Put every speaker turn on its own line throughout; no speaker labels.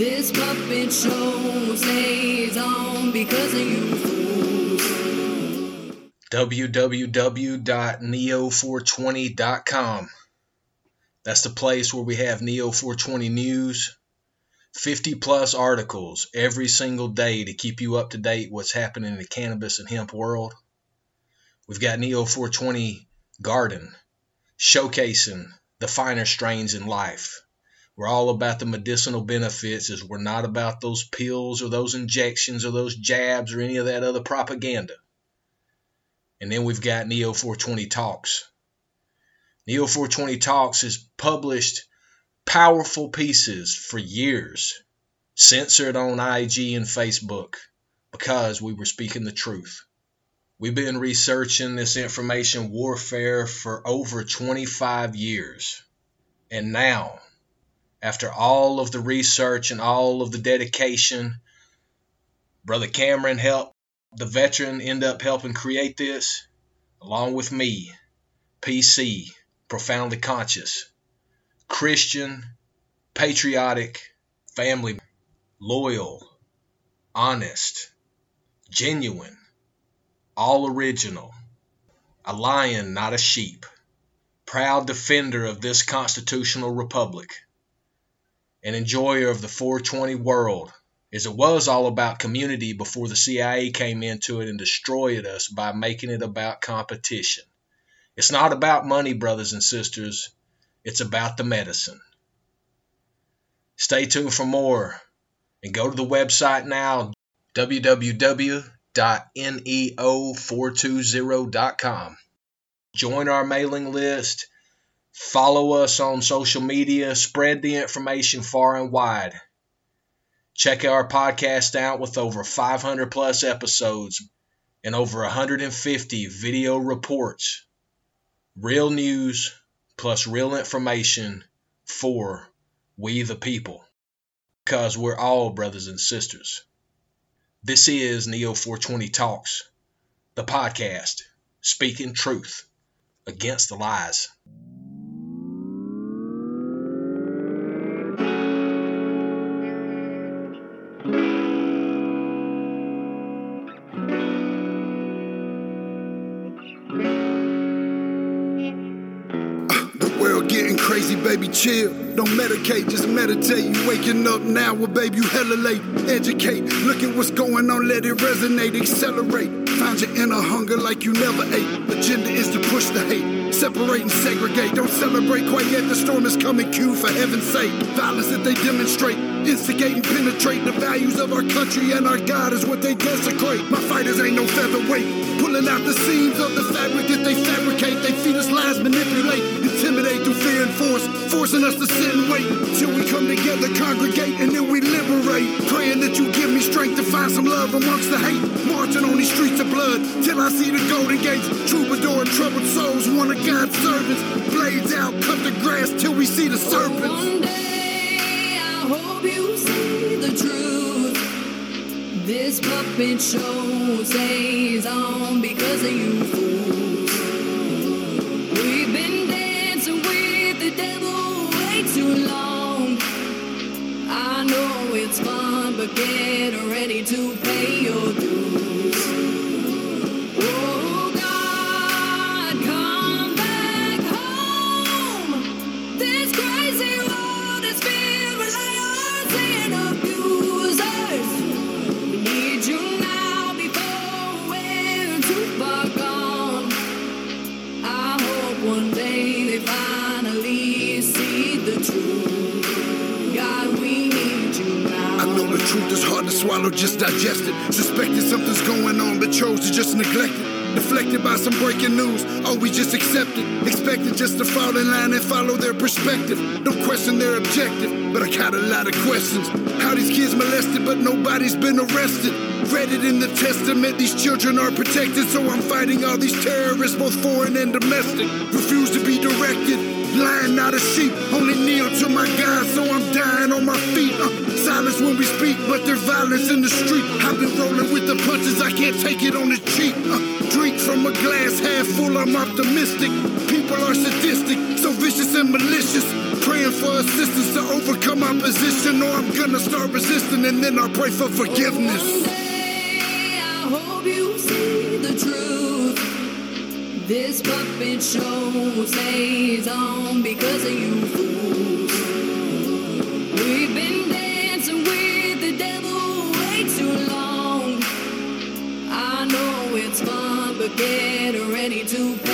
This puppet show on because of you fools.
www.neo420.com. That's the place where we have Neo 420 news, 50 plus articles every single day to keep you up to date what's happening in the cannabis and hemp world. We've got Neo 420 Garden showcasing the finer strains in life. We're all about the medicinal benefits as we're not about those pills or those injections or those jabs or any of that other propaganda. And then we've got Neo 420 Talks. Neo 420 Talks is published powerful pieces for years, censored on IG and Facebook because we were speaking the truth. We've been researching this information warfare for over 25 years. And now, after all of the research and all of the dedication, Brother Cameron helped the veteran end up helping create this, along with me, PC, profoundly conscious, Christian, patriotic, family, loyal, honest, genuine, all original, a lion, not a sheep, proud defender of this constitutional republic, an enjoyer of the 420 world as it was all about community before the CIA came into it and destroyed us by making it about competition. It's not about money, brothers and sisters. It's about the medicine. Stay tuned for more and go to the website now www.neo420.com. Join our mailing list. Follow us on social media. Spread the information far and wide. Check our podcast out with over 500 plus episodes and over 150 video reports. Real news plus real information for we the people. Because we're all brothers and sisters. This is Neo 420 Talks, the podcast, speaking truth against the lies.
World getting crazy, baby, chill. Don't medicate, just meditate. You waking up now, well, baby, you hella late. Educate, look at what's going on, let it resonate, accelerate. Find your inner hunger like you never ate. Agenda is to push the hate, separate and segregate. Don't celebrate quite yet, the storm is coming, Q for heaven's sake. Violence that they demonstrate, instigate and penetrate. The values of our country and our God is what they desecrate. My fighters ain't no featherweight. Pulling out the seams of the fabric that they fabricate. They feed us lies, manipulate, force, forcing us to sit and wait till we come together, congregate, and then we liberate. Praying that you give me strength to find some love amongst the hate. Marching on these streets of blood till I see the golden gates. Troubadour and troubled souls, one of God's servants. Blades out, cut the grass till we see the serpents.
One day, I hope you see the truth. This puppet show stays on because of you fools.
Swallow, just digest it. Suspected something's going on, but chose to just neglect it. Deflected by some breaking news, oh, we just accept it. Expected just to fall in line and follow their perspective. Don't question their objective, but I got a lot of questions. How these kids molested, but nobody's been arrested. Read it in the testament, these children are protected, so I'm fighting all these terrorists, both foreign and domestic. Refuse to be directed. Lying not a sheep, only kneel to my God, so I'm dying on my feet. Uh, silence when we speak, but there's violence in the street. I've been rolling with the punches, I can't take it on the cheap. Uh, drink from a glass half full, I'm optimistic. People are sadistic, so vicious and malicious. Praying for assistance to overcome opposition, or I'm gonna start resisting, and then I'll pray for forgiveness.
This puppet show stays on because of you fools. We've been dancing with the devil way too long. I know it's fun, but get ready to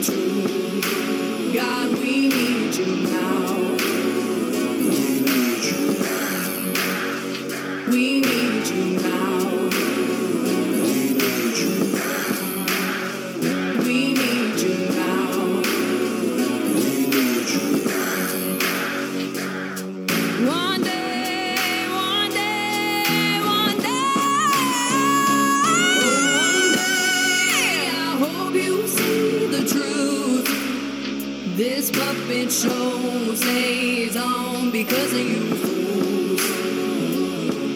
God, we need you now. This puppet show stays on because of you fools.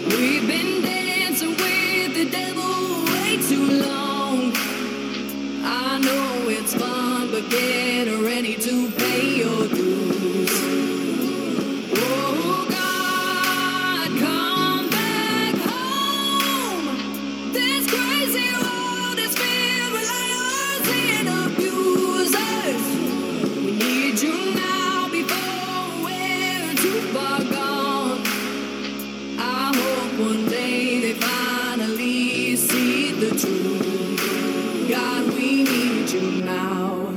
We've been dancing with the devil way too long. I know it's fun, but get God, we need you now.